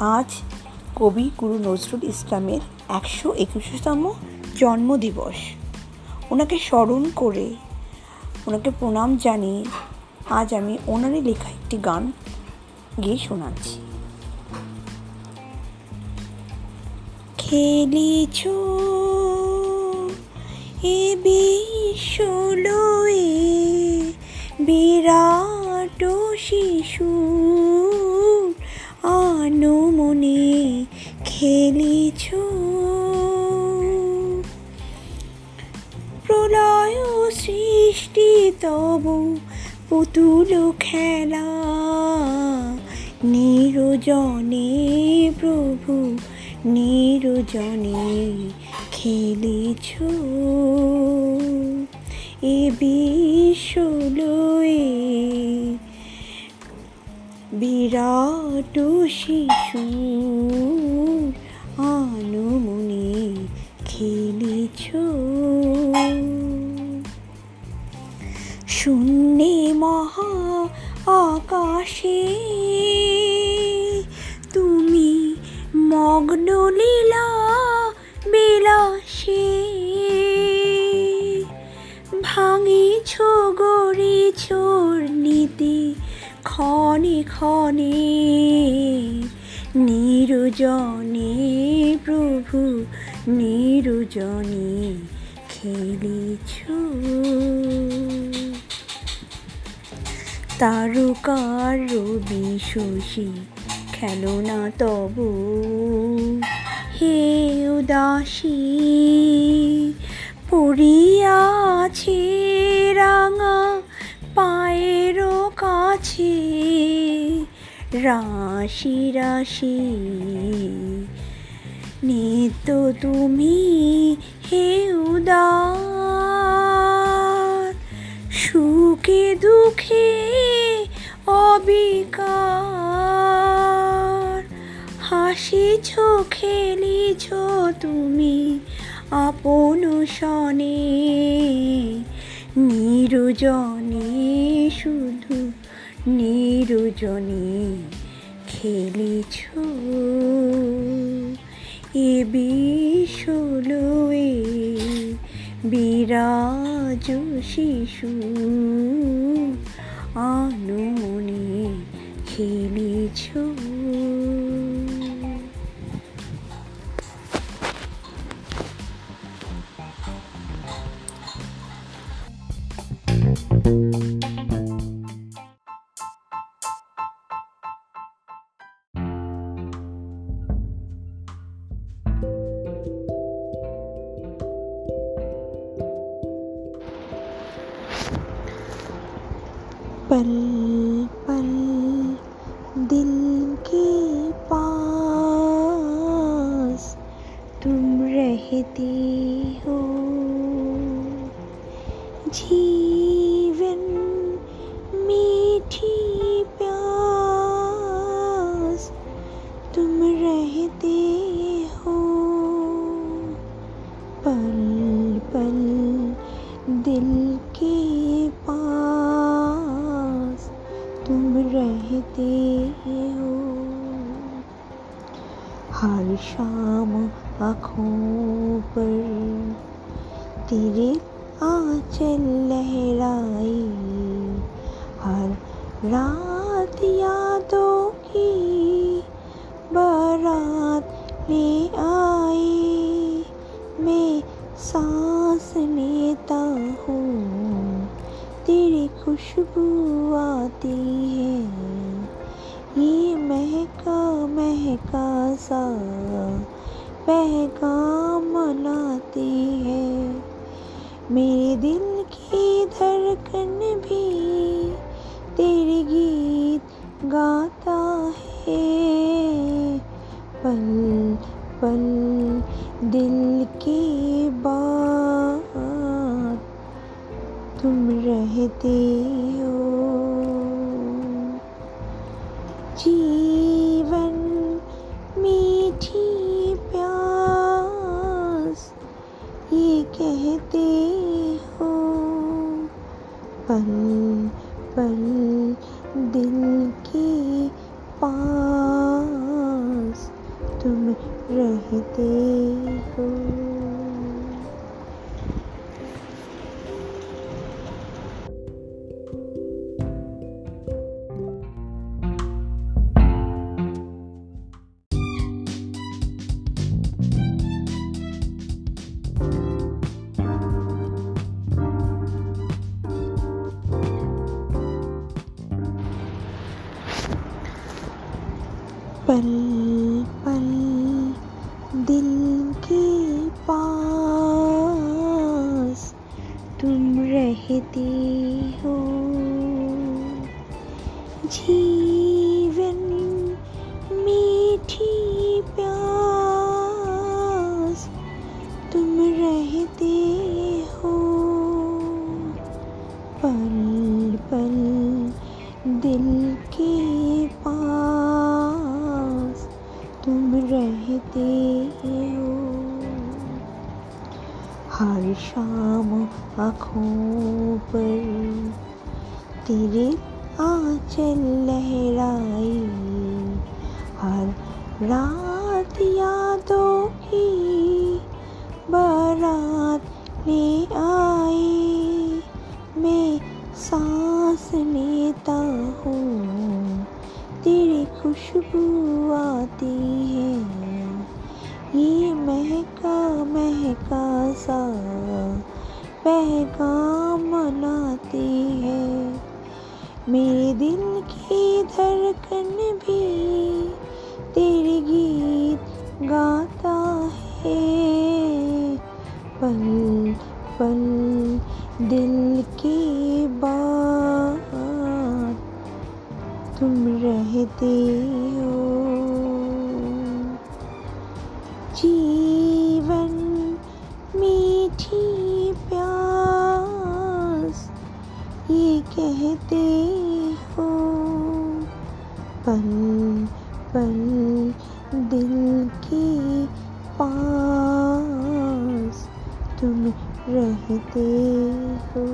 আজ কবি গুরু নজরুল ইসলামের একশো একুশতম জন্মদিবস। ওনাকে স্মরণ করে, ওনাকে প্রণাম জানিয়ে আজ আমি ওনারই লেখা একটি গান গিয়ে শোনাচ্ছি। খেলিছ এ বিশ্বলয়ে বিরাট শিশু। তব পুতুল খেলা। নিরজনে প্রভু নিরজনে খেলেছ। এ বিশ্বলয়ে বিরাট শিশু আকাশে তুমি মগ্ন লীলা বিলাসে ভাঙিছ গড়িছ নীতি ক্ষণে ক্ষণে। নিরজনে প্রভু নিরজনে খেলিছ। তারকার রবি শশী খেলনা তবু। হে উদাসী পড়িয়াছে রাঙা পায়ের কাছে। রাশি রাশি, নিত্য তুমি হে উদার সুখে দুঃখে অবিকার। হাসিছ খেলিছ তুমি আপন সনে নিরজনে শুধু নিরজনে খেলিছ। এ বিশ্বলয়ে বিরাজ শিশু আনমনে খেলেছ Pel. तुम रहते हो। हर शाम आँखों पर तेरे आँचल लहराई हर रात यादों की बारात ले आई मैं सांस लेता खुशबू आती है। ये महका महका सा पैगाम लाती है। मेरे दिल की धड़कन भी तेरे गीत गाता है। पल पल, दिल हो जीवन मीठी प्यास ये कहते हो। पल पल दिल के पास रहते हो। पल पल दिल के पास तुम रहते हो। जीवन मीठी प्यास, तुम रहते हो। पल पल दिल के पास हो। हर शाम आँखों पर तेरे आंचल लहराई। हर रात यादों की बारात ले आई। मैं सांस लेता हूँ। तेरी खुशबू आती है। ये महका महका सा पैगाम मनाती है। मेरे दिल की धड़कन भी तेरे गीत गाता है। पल पल, दिल की बाद तुम रहते हो। कहते हो पल पल दिल के पास तुम रहते हो।